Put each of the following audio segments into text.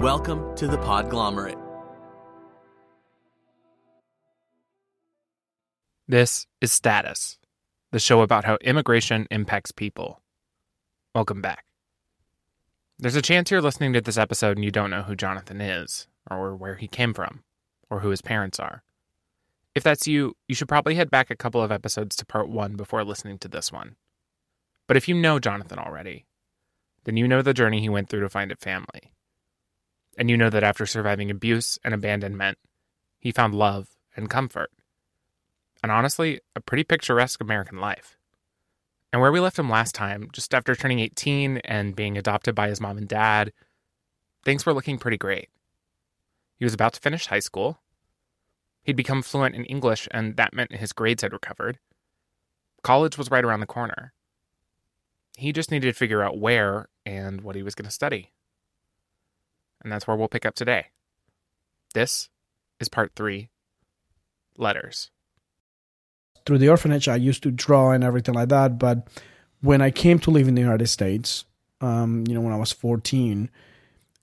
Welcome to the Podglomerate. This is Status, the show about how immigration impacts people. Welcome back. There's a chance you're listening to this episode and you don't know who Jonathan is, or where he came from, or who his parents are. If that's you, you should probably head back a couple of episodes to part one before listening to this one. But if you know Jonathan already, then you know the journey he went through to find a family. And you know that after surviving abuse and abandonment, he found love and comfort. And honestly, a pretty picturesque American life. And where we left him last time, just after turning 18 and being adopted by his mom and dad, things were looking pretty great. He was about to finish high school. He'd become fluent in English, and that meant his grades had recovered. College was right around the corner. He just needed to figure out where and what he was going to study. And that's where we'll pick up today. This is part three Letters. Through the orphanage, I used to draw and everything like that. But when I came to live in the United States, um, you know, when I was 14,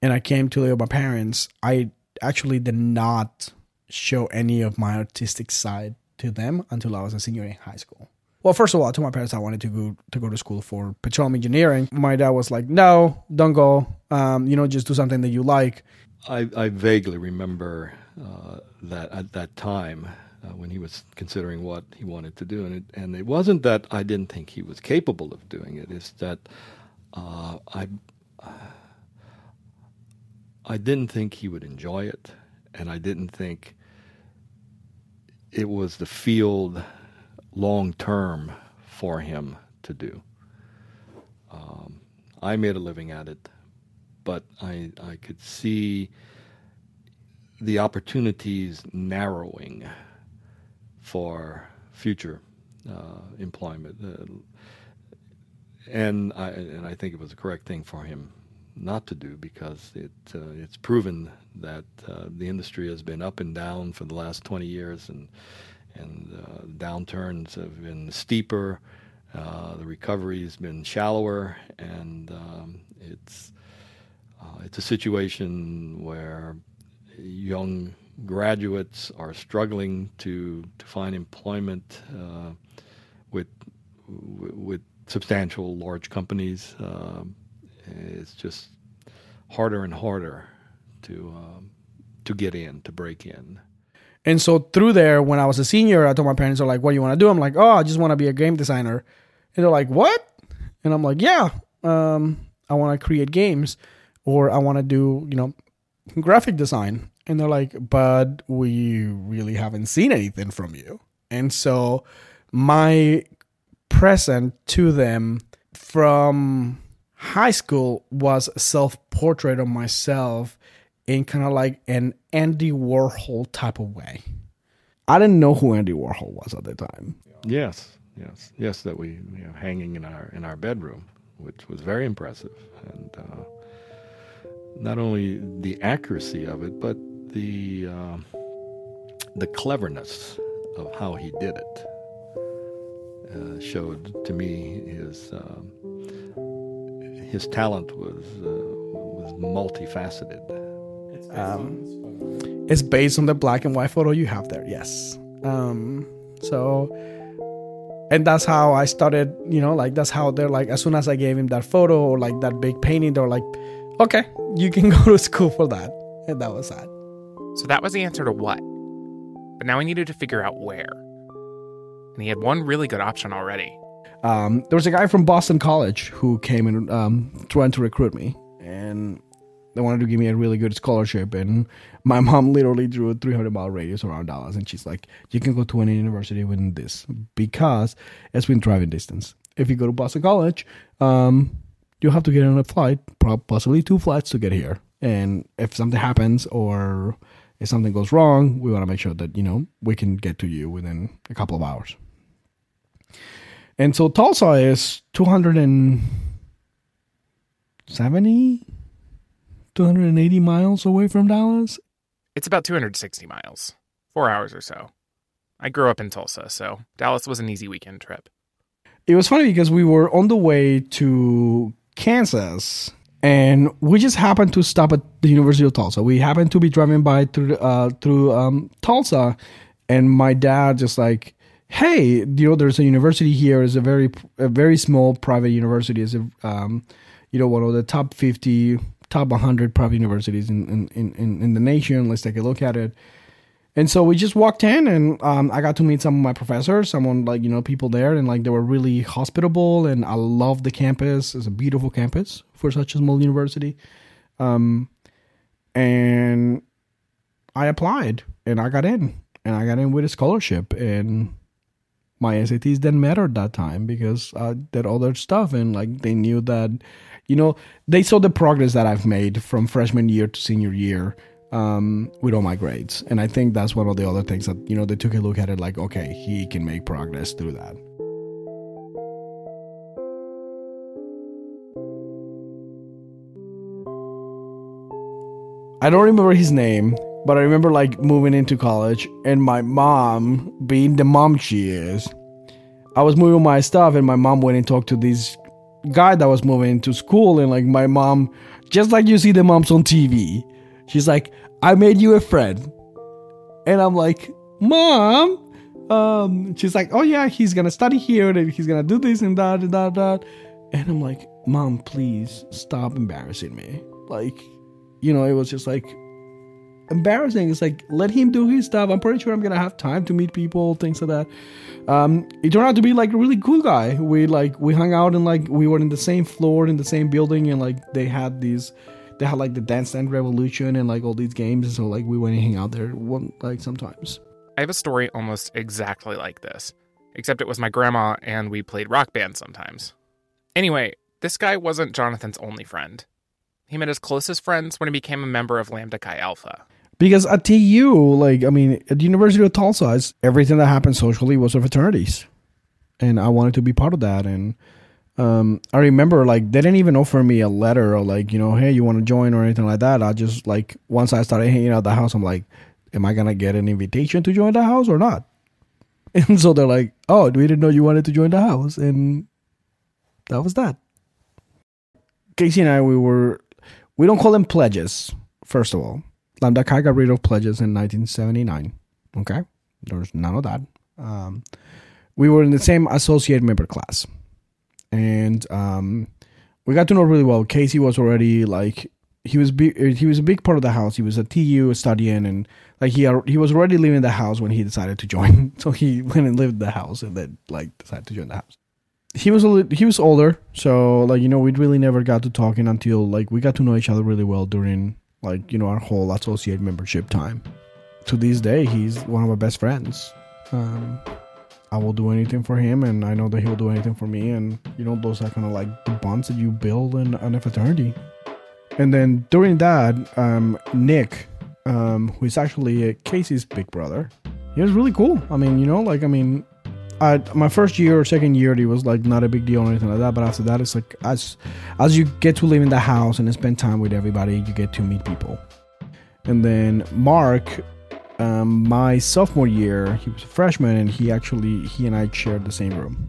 and I came to live with my parents, I actually did not show any of my artistic side to them until I was a senior in high school. Well, first of all, I told my parents I wanted to go to go to school for petroleum engineering. My dad was like, "No, don't go. Um, you know, just do something that you like." I, I vaguely remember uh, that at that time uh, when he was considering what he wanted to do, and it, and it wasn't that I didn't think he was capable of doing it. It's that uh, I I didn't think he would enjoy it, and I didn't think it was the field long term for him to do. Um, I made a living at it, but I I could see the opportunities narrowing for future uh, employment, uh, and I and I think it was a correct thing for him not to do because it uh, it's proven that uh, the industry has been up and down for the last 20 years and and uh, downturns have been steeper. Uh, the recovery has been shallower, and um, it's uh, it's a situation where young graduates are struggling to to find employment uh, with with substantial large companies. Um, it's just harder and harder to um, to get in, to break in. And so through there, when I was a senior, I told my parents, "Are like, what do you want to do?" I'm like, "Oh, I just want to be a game designer." And they're like, "What?" And I'm like, "Yeah, um, I want to create games, or I want to do, you know, graphic design." And they're like, "But we really haven't seen anything from you." And so my present to them from high school was a self portrait of myself in kind of like an Andy Warhol type of way. I didn't know who Andy Warhol was at the time. Yes, yes, yes. That we you know, hanging in our in our bedroom, which was very impressive, and uh, not only the accuracy of it, but the uh, the cleverness of how he did it uh, showed to me his um, his talent was uh, was multifaceted. Um, it's based on the black and white photo you have there. Yes. Um, so, and that's how I started. You know, like that's how they're like. As soon as I gave him that photo or like that big painting, they're like, "Okay, you can go to school for that." And that was that. So that was the answer to what. But now we needed to figure out where. And he had one really good option already. Um, there was a guy from Boston College who came and um, trying to recruit me, and they wanted to give me a really good scholarship. And my mom literally drew a 300 mile radius around Dallas, and she's like, "You can go to any university within this because it's within driving distance. If you go to Boston College, um, you have to get on a flight, possibly two flights to get here. And if something happens or if something goes wrong, we want to make sure that you know we can get to you within a couple of hours." And so Tulsa is 270, 280 miles away from Dallas. It's about 260 miles, four hours or so. I grew up in Tulsa, so Dallas was an easy weekend trip. It was funny because we were on the way to Kansas and we just happened to stop at the University of Tulsa. We happened to be driving by through uh, through um, Tulsa, and my dad just like, "Hey, you know, there's a university here. It's a very a very small private university. It's a um, you know one of the top fifty, top one hundred private universities in in, in in the nation. Let's take a look at it." And so we just walked in, and um, I got to meet some of my professors, someone like you know people there, and like they were really hospitable, and I love the campus. It's a beautiful campus for such a small university. Um, and I applied, and I got in, and I got in with a scholarship, and my SATs didn't matter at that time because I did other stuff, and like they knew that, you know, they saw the progress that I've made from freshman year to senior year um, with all my grades. And I think that's one of the other things that, you know, they took a look at it like, okay, he can make progress through that. I don't remember his name, but I remember like moving into college and my mom, being the mom she is, I was moving my stuff and my mom went and talked to this guy that was moving into school and like my mom, just like you see the moms on TV, She's like, I made you a friend. And I'm like, Mom. Um, she's like, Oh yeah, he's gonna study here and he's gonna do this and that and that, that. And I'm like, Mom, please stop embarrassing me. Like, you know, it was just like embarrassing. It's like let him do his stuff. I'm pretty sure I'm gonna have time to meet people, things like that. Um, it turned out to be like a really cool guy. We like we hung out and like we were in the same floor in the same building, and like they had these they had like the Dance Dance Revolution and like all these games, and so like we went and hang out there one like sometimes. I have a story almost exactly like this, except it was my grandma and we played rock band sometimes. Anyway, this guy wasn't Jonathan's only friend. He met his closest friends when he became a member of Lambda Chi Alpha. Because at TU, like I mean, at the University of Tulsa, everything that happened socially was of fraternities, and I wanted to be part of that. And um, I remember like they didn't even offer me a letter or like you know hey you want to join or anything like that. I just like once I started hanging out the house, I'm like, am I gonna get an invitation to join the house or not? And so they're like, oh, we didn't know you wanted to join the house, and that was that. Casey and I, we were, we don't call them pledges. First of all, Lambda Chi got rid of pledges in 1979. Okay, there's none of that. Um, we were in the same associate member class and um, we got to know really well. Casey was already like he was he was a big part of the house. He was at TU studying, and like he he was already living the house when he decided to join. So he went and lived in the house, and then like decided to join the house. He was a he was older, so like you know we really never got to talking until like we got to know each other really well during like you know our whole associate membership time. To this day, he's one of my best friends. Um, I will do anything for him, and I know that he will do anything for me. And you know, those are kind of like the bonds that you build in, in a fraternity. And then during that, um, Nick, um, who is actually Casey's big brother, he was really cool. I mean, you know, like I mean, I, my first year or second year, it was like not a big deal or anything like that. But after that, it's like as as you get to live in the house and spend time with everybody, you get to meet people. And then Mark um, my sophomore year, he was a freshman, and he actually he and I shared the same room,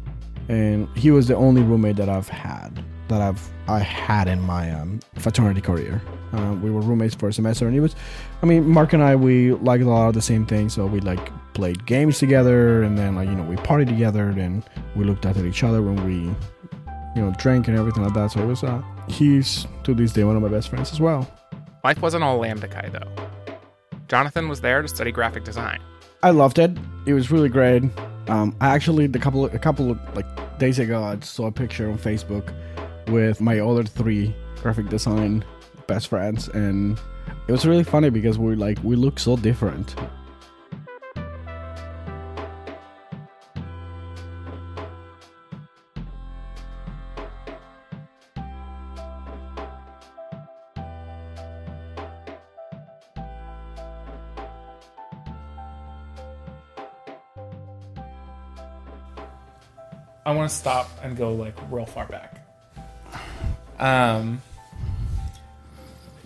and he was the only roommate that I've had that I've I had in my um, fraternity career. Uh, we were roommates for a semester, and he was, I mean, Mark and I we liked a lot of the same things, so we like played games together, and then like you know we partied together, and we looked at each other when we, you know, drank and everything like that. So it was uh, he's to this day one of my best friends as well. Life wasn't all Lambda Chi though. Jonathan was there to study graphic design. I loved it. It was really great. Um, I actually the couple a couple of like days ago I saw a picture on Facebook with my other three graphic design best friends, and it was really funny because we like we look so different. I want to stop and go like real far back. Um,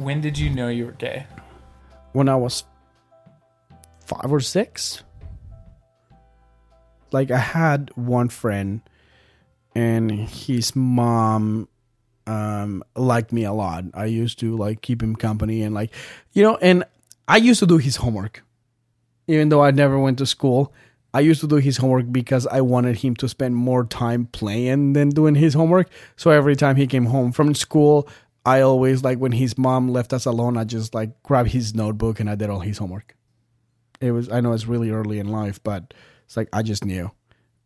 when did you know you were gay? When I was five or six. Like I had one friend, and his mom um, liked me a lot. I used to like keep him company and like, you know, and I used to do his homework, even though I never went to school. I used to do his homework because I wanted him to spend more time playing than doing his homework. So every time he came home from school, I always like when his mom left us alone, I just like grabbed his notebook and I did all his homework. It was I know it's really early in life, but it's like I just knew.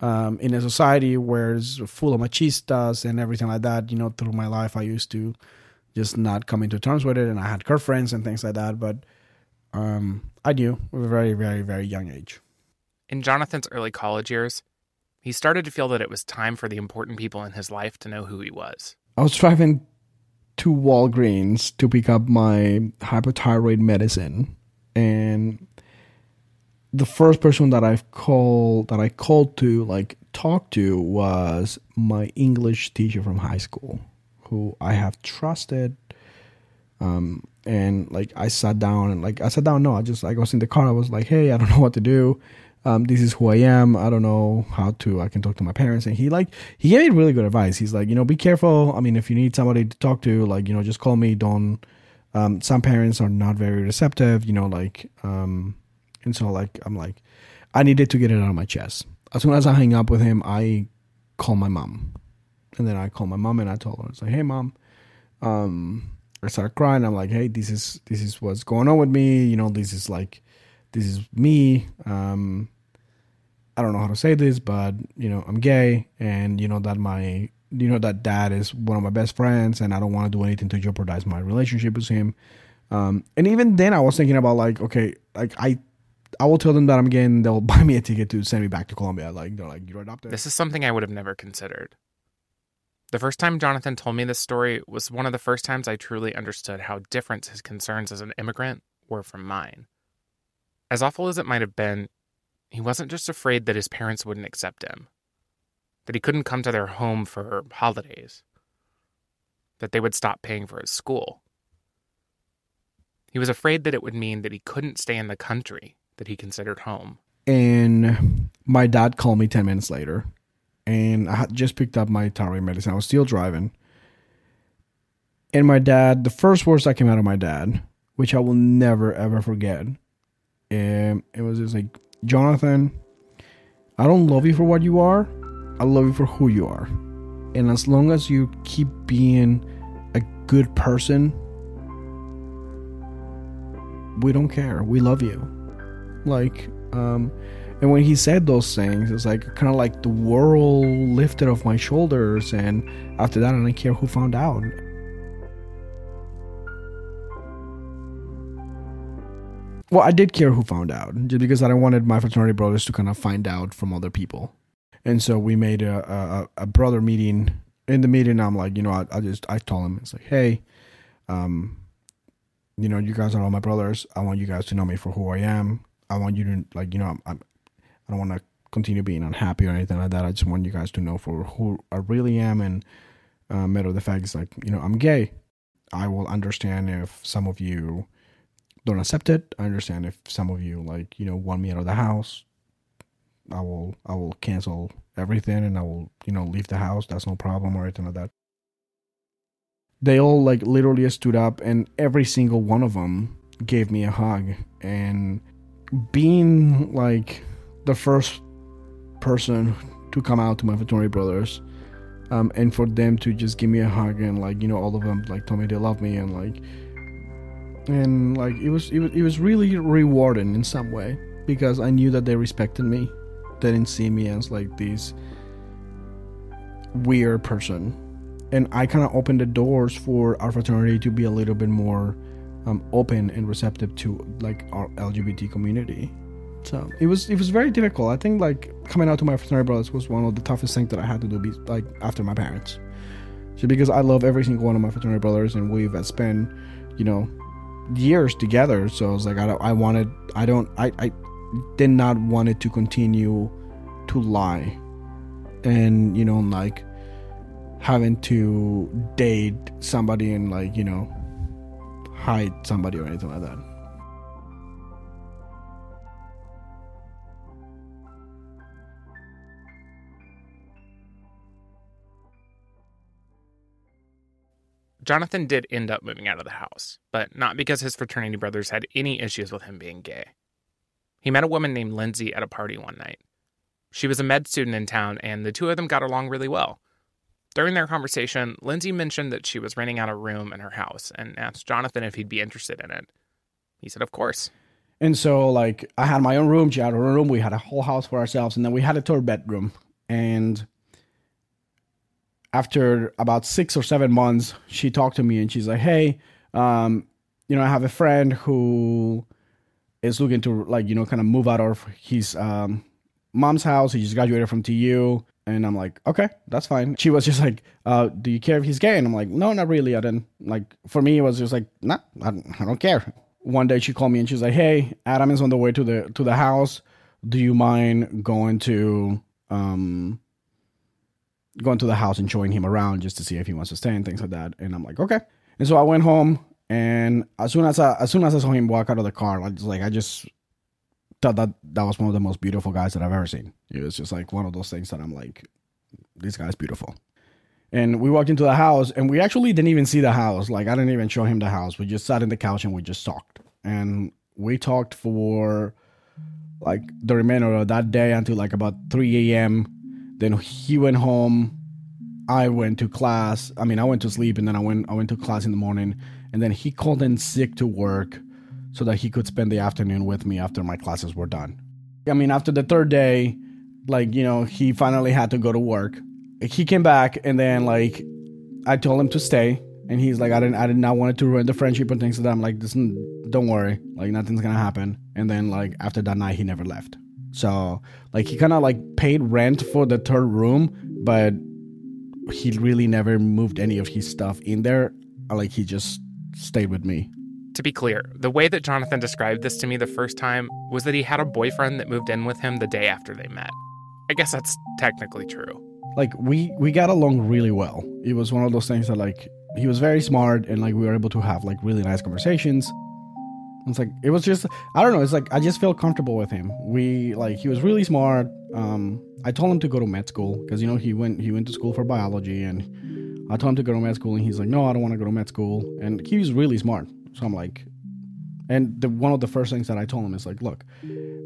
Um, in a society where it's full of machistas and everything like that, you know, through my life I used to just not come into terms with it and I had girlfriends and things like that, but um, I knew at a very, very, very young age. In Jonathan's early college years, he started to feel that it was time for the important people in his life to know who he was. I was driving to Walgreens to pick up my hypothyroid medicine, and the first person that I've called that I called to like talk to was my English teacher from high school, who I have trusted. Um, and like I sat down and like I sat down. No, I just like I was in the car. I was like, hey, I don't know what to do um, this is who I am. I don't know how to. I can talk to my parents, and he like he gave me really good advice. He's like, you know, be careful. I mean, if you need somebody to talk to, like, you know, just call me. Don't. Um, some parents are not very receptive, you know, like, um, and so like I'm like, I needed to get it out of my chest. As soon as I hang up with him, I call my mom, and then I call my mom and I told her, it's like, hey, mom, um, I started crying. I'm like, hey, this is this is what's going on with me. You know, this is like, this is me. Um, I don't know how to say this, but you know, I'm gay, and you know that my you know that dad is one of my best friends, and I don't want to do anything to jeopardize my relationship with him. Um, and even then, I was thinking about like, okay, like I, I will tell them that I'm gay, and they'll buy me a ticket to send me back to Colombia. Like they're like, you're adopted. This is something I would have never considered. The first time Jonathan told me this story was one of the first times I truly understood how different his concerns as an immigrant were from mine. As awful as it might have been, he wasn't just afraid that his parents wouldn't accept him, that he couldn't come to their home for holidays, that they would stop paying for his school. He was afraid that it would mean that he couldn't stay in the country that he considered home. And my dad called me 10 minutes later, and I had just picked up my thyroid medicine. I was still driving. And my dad, the first words that came out of my dad, which I will never ever forget, and it was just like, Jonathan, I don't love you for what you are. I love you for who you are. And as long as you keep being a good person, we don't care. We love you. Like, um, and when he said those things, it's like kind of like the world lifted off my shoulders. And after that, I didn't care who found out. Well, I did care who found out, just because I wanted my fraternity brothers to kind of find out from other people, and so we made a a, a brother meeting. In the meeting, I'm like, you know, I, I just I told him it's like, hey, um, you know, you guys are all my brothers. I want you guys to know me for who I am. I want you to like, you know, I'm, I'm I don't want to continue being unhappy or anything like that. I just want you guys to know for who I really am, and uh, matter of the fact is like, you know, I'm gay. I will understand if some of you don't accept it. I understand if some of you like, you know, want me out of the house. I will I will cancel everything and I will, you know, leave the house. That's no problem or anything like that. They all like literally stood up and every single one of them gave me a hug and being like the first person to come out to my fraternity brothers um, and for them to just give me a hug and like you know all of them like told me they love me and like and like it was, it was it was really rewarding in some way because I knew that they respected me. They didn't see me as like this weird person, and I kind of opened the doors for our fraternity to be a little bit more um, open and receptive to like our LGBT community. So it was it was very difficult. I think like coming out to my fraternity brothers was one of the toughest things that I had to do. Be like after my parents, so because I love every single one of my fraternity brothers, and we've spent you know years together. So I was like, I, I wanted, I don't, I, I did not want it to continue to lie. And, you know, like having to date somebody and like, you know, hide somebody or anything like that. Jonathan did end up moving out of the house, but not because his fraternity brothers had any issues with him being gay. He met a woman named Lindsay at a party one night. She was a med student in town, and the two of them got along really well. During their conversation, Lindsay mentioned that she was renting out a room in her house and asked Jonathan if he'd be interested in it. He said, Of course. And so, like, I had my own room. She had her own room. We had a whole house for ourselves. And then we had a third bedroom. And after about six or seven months, she talked to me and she's like, Hey, um, you know, I have a friend who is looking to, like, you know, kind of move out of his um, mom's house. He just graduated from TU. And I'm like, okay, that's fine. She was just like, uh, do you care if he's gay? And I'm like, no, not really. I didn't like, for me, it was just like, nah, I don't, I don't care. One day she called me and she's like, hey, Adam is on the way to the, to the house. Do you mind going to, um, going to the house and showing him around just to see if he wants to stay and things like that. And I'm like, okay. And so I went home and as soon as I, as soon as I saw him walk out of the car, I like, I just thought that that was one of the most beautiful guys that I've ever seen. It was just like one of those things that I'm like, this guy's beautiful. And we walked into the house and we actually didn't even see the house. Like I didn't even show him the house. We just sat in the couch and we just talked. And we talked for like the remainder of that day until like about 3 a.m. Then he went home. I went to class. I mean, I went to sleep and then I went I went to class in the morning. And then he called in sick to work so that he could spend the afternoon with me after my classes were done. I mean, after the third day, like, you know, he finally had to go to work. He came back and then like I told him to stay and he's like I didn't I did not want to ruin the friendship and things like that. I'm like, listen, don't worry. Like nothing's gonna happen. And then like after that night he never left. So like he kinda like paid rent for the third room, but he really never moved any of his stuff in there. Like he just stayed with me. To be clear, the way that Jonathan described this to me the first time was that he had a boyfriend that moved in with him the day after they met. I guess that's technically true. Like we we got along really well. It was one of those things that like he was very smart and like we were able to have like really nice conversations. It's like it was just I don't know, it's like I just felt comfortable with him. We like he was really smart. Um I told him to go to med school because you know he went he went to school for biology and I told him to go to med school and he's like, "No, I don't want to go to med school." And he was really smart. So I'm like, and the, one of the first things that I told him is like, look,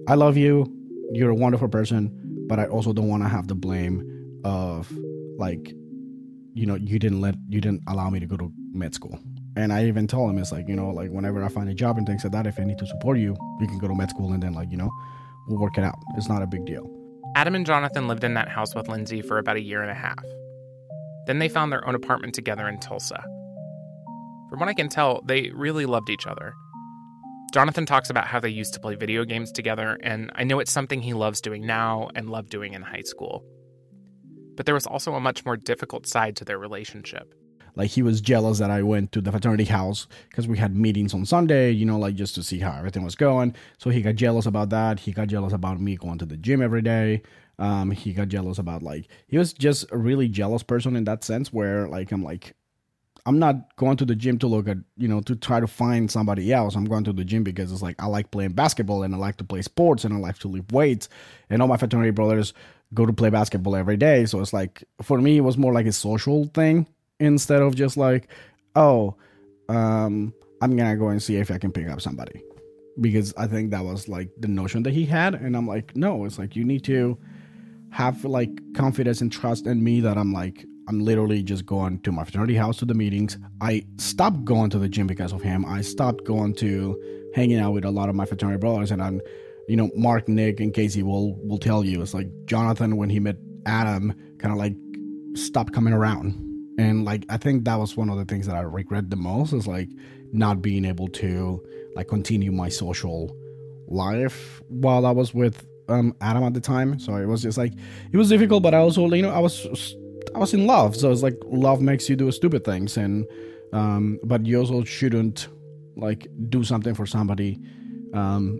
I love you. You're a wonderful person, but I also don't want to have the blame of like, you know, you didn't let, you didn't allow me to go to med school. And I even told him, it's like, you know, like whenever I find a job and things like that, if I need to support you, you can go to med school and then like, you know, we'll work it out. It's not a big deal. Adam and Jonathan lived in that house with Lindsay for about a year and a half. Then they found their own apartment together in Tulsa. From what I can tell, they really loved each other. Jonathan talks about how they used to play video games together, and I know it's something he loves doing now and loved doing in high school. But there was also a much more difficult side to their relationship. Like he was jealous that I went to the fraternity house because we had meetings on Sunday, you know, like just to see how everything was going. So he got jealous about that. He got jealous about me going to the gym every day. Um, he got jealous about like he was just a really jealous person in that sense where like I'm like I'm not going to the gym to look at, you know, to try to find somebody else. I'm going to the gym because it's like I like playing basketball and I like to play sports and I like to lift weights. And all my fraternity brothers go to play basketball every day. So it's like for me it was more like a social thing instead of just like, oh, um, I'm gonna go and see if I can pick up somebody. Because I think that was like the notion that he had. And I'm like, no, it's like you need to have like confidence and trust in me that I'm like I'm literally just going to my fraternity house to the meetings. I stopped going to the gym because of him. I stopped going to hanging out with a lot of my fraternity brothers, and I'm, you know, Mark, Nick, and Casey will will tell you it's like Jonathan when he met Adam, kind of like stopped coming around, and like I think that was one of the things that I regret the most is like not being able to like continue my social life while I was with um, Adam at the time. So it was just like it was difficult, but I also you know I was I was in love, so it's like love makes you do stupid things, and um, but you also shouldn't like do something for somebody um,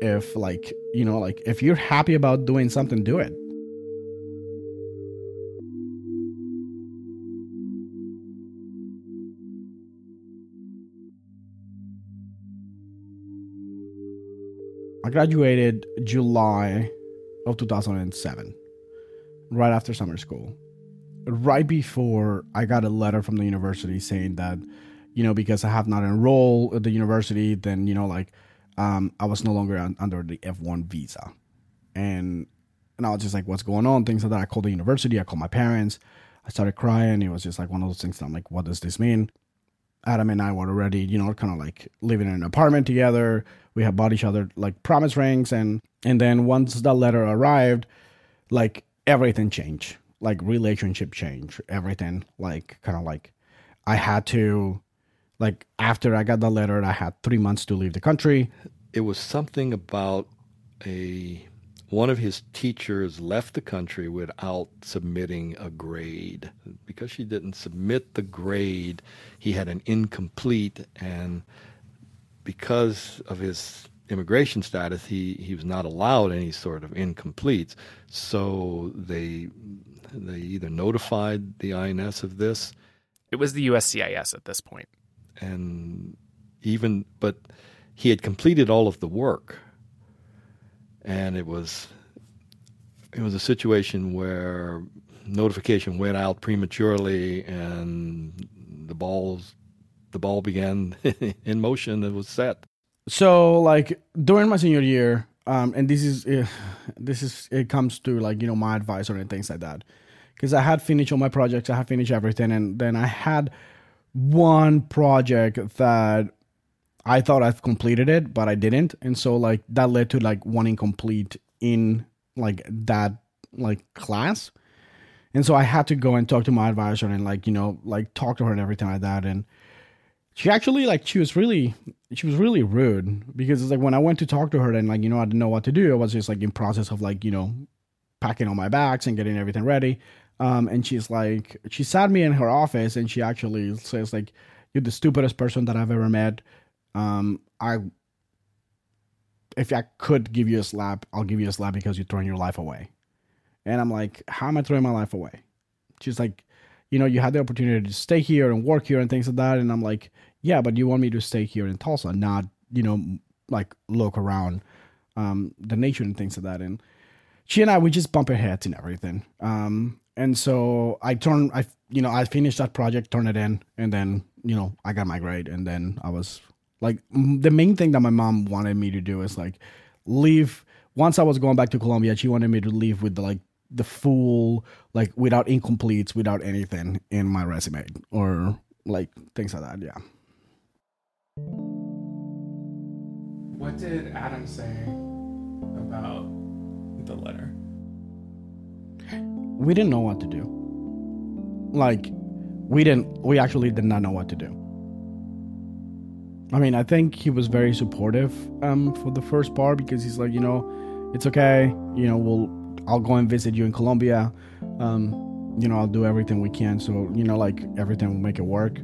if like you know like if you're happy about doing something, do it. Graduated July of 2007, right after summer school right before I got a letter from the university saying that, you know, because I have not enrolled at the university, then you know, like, um, I was no longer un- under the F one visa, and and I was just like, what's going on? Things like that. I called the university. I called my parents. I started crying. It was just like one of those things. I'm like, what does this mean? Adam and I were already, you know, kind of like living in an apartment together. We had bought each other like promise rings, and and then once the letter arrived, like everything changed. Like relationship change, everything. Like kind of like I had to, like after I got the letter, I had three months to leave the country. It was something about a one of his teachers left the country without submitting a grade. Because she didn't submit the grade, he had an incomplete, and because of his immigration status, he, he was not allowed any sort of incompletes. So they they either notified the INS of this, It was the USCIS at this point. and even but he had completed all of the work and it was it was a situation where notification went out prematurely and the balls the ball began in motion. It was set. So like during my senior year um and this is uh, this is it comes to like you know my advisor and things like that. Because i had finished all my projects i had finished everything and then i had one project that i thought i've completed it but i didn't. And so like that led to like one incomplete in like that like class. And so i had to go and talk to my advisor and like you know like talk to her and everything like that. And she actually like she was really she was really rude because it's like when I went to talk to her and like you know I didn't know what to do I was just like in process of like you know packing all my bags and getting everything ready. Um and she's like she sat me in her office and she actually says like you're the stupidest person that I've ever met um I if I could give you a slap I'll give you a slap because you're throwing your life away and I'm like how am I throwing my life away she's like you know, you had the opportunity to stay here and work here and things like that. And I'm like, yeah, but you want me to stay here in Tulsa, not, you know, like look around um, the nation and things like that. And she and I, we just bump our heads and everything. Um, and so I turned, I, you know, I finished that project, turned it in, and then, you know, I got my grade. And then I was like, m- the main thing that my mom wanted me to do is like leave. Once I was going back to Colombia, she wanted me to leave with the, like, the full like without incompletes without anything in my resume or like things like that yeah What did Adam say about the letter? we didn't know what to do like we didn't we actually did not know what to do i mean i think he was very supportive um for the first part because he's like you know it's okay you know we'll i'll go and visit you in colombia um you know i'll do everything we can so you know like everything will make it work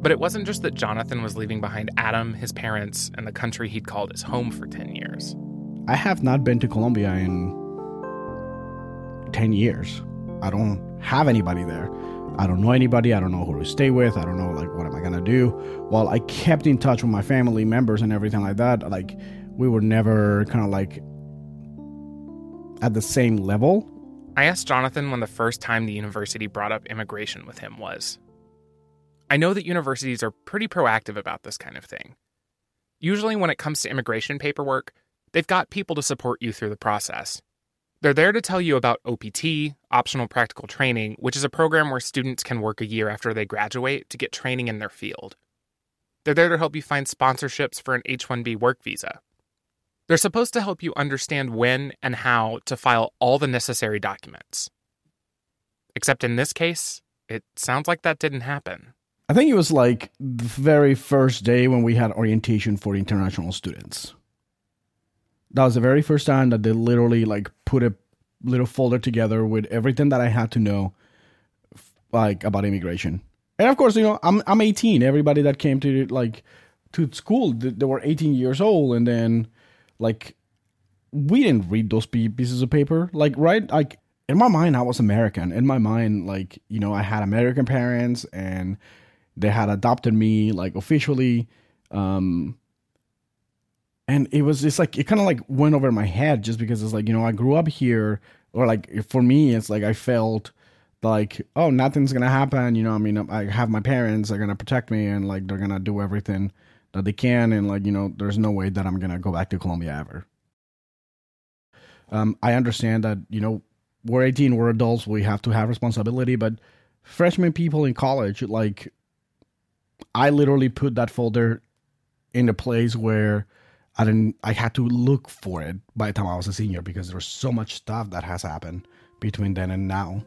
But it wasn't just that Jonathan was leaving behind Adam, his parents, and the country he'd called his home for 10 years. I have not been to Colombia in 10 years. I don't have anybody there. I don't know anybody. I don't know who to stay with. I don't know, like, what am I to do? While I kept in touch with my family members and everything like that, like, we were never kind of like at the same level. I asked Jonathan when the first time the university brought up immigration with him was. I know that universities are pretty proactive about this kind of thing. Usually, when it comes to immigration paperwork, they've got people to support you through the process. They're there to tell you about OPT, optional practical training, which is a program where students can work a year after they graduate to get training in their field. They're there to help you find sponsorships for an H 1B work visa. They're supposed to help you understand when and how to file all the necessary documents. Except in this case, it sounds like that didn't happen. I think it was like the very first day when we had orientation for international students. That was the very first time that they literally like put a little folder together with everything that I had to know, like about immigration. And of course, you know, I'm I'm 18. Everybody that came to like to school, they were 18 years old, and then like we didn't read those pieces of paper. Like right, like in my mind, I was American. In my mind, like you know, I had American parents and they had adopted me like officially um and it was just like it kind of like went over my head just because it's like you know i grew up here or like for me it's like i felt like, oh, nothing's gonna happen. You know, I mean, I have my parents; they're gonna protect me, and like they're gonna do everything that they can, and like you know, there's no way that I'm gonna go back to Colombia ever. Um, I understand that you know we're 18, we're adults, we have to have responsibility, but freshman people in college, like, I literally put that folder in a place where I didn't, I had to look for it by the time I was a senior because there's so much stuff that has happened between then and now.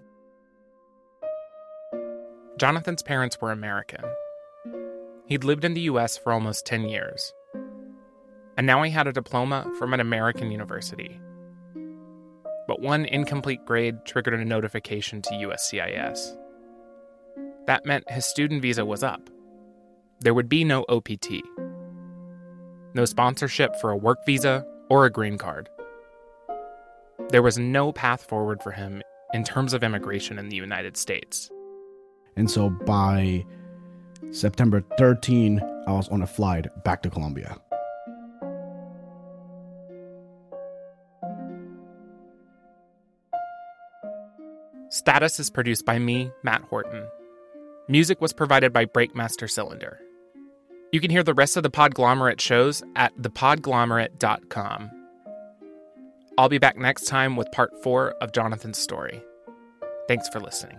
Jonathan's parents were American. He'd lived in the US for almost 10 years. And now he had a diploma from an American university. But one incomplete grade triggered a notification to USCIS. That meant his student visa was up. There would be no OPT, no sponsorship for a work visa or a green card. There was no path forward for him in terms of immigration in the United States. And so by September 13, I was on a flight back to Colombia. Status is produced by me, Matt Horton. Music was provided by Breakmaster Cylinder. You can hear the rest of the Podglomerate shows at thepodglomerate.com. I'll be back next time with part four of Jonathan's story. Thanks for listening.